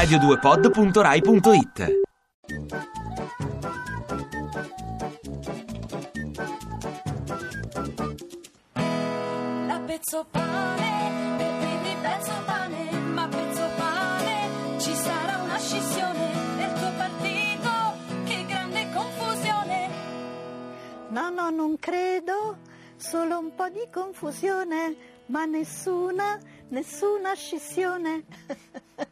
radio2pod.rai.it La pezzo pane, e quindi pezzo pane, ma pezzo pane, ci sarà una scissione del tuo partito, che grande confusione. No, no, non credo, solo un po' di confusione, ma nessuna, nessuna scissione.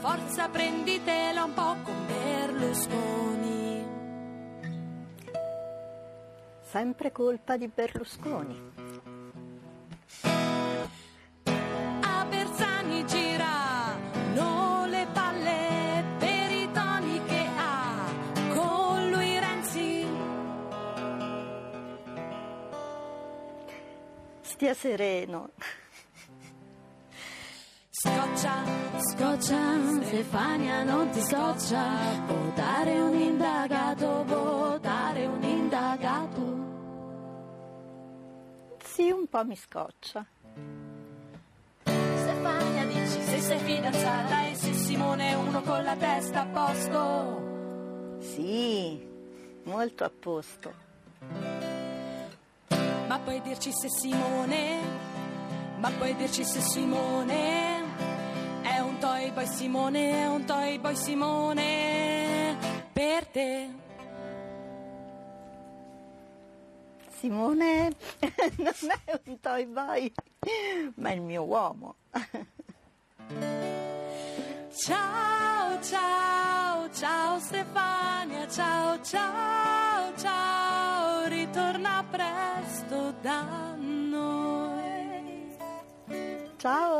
Forza prenditela un po' con Berlusconi. Sempre colpa di Berlusconi. A Bersani girano le palle per i toni che ha con lui Renzi. Stia sereno. Scoccia, Stefania non ti scoccia. Votare un indagato, votare un indagato. Sì, un po' mi scoccia. Stefania dici se sei fidanzata e se Simone è uno con la testa a posto. Sì, molto a posto. Ma puoi dirci se Simone, ma puoi dirci se Simone toy boy Simone, un toy boy Simone per te. Simone non è un toy boy, ma è il mio uomo. Ciao, ciao, ciao Stefania, ciao, ciao, ciao, ritorna presto da noi. Ciao.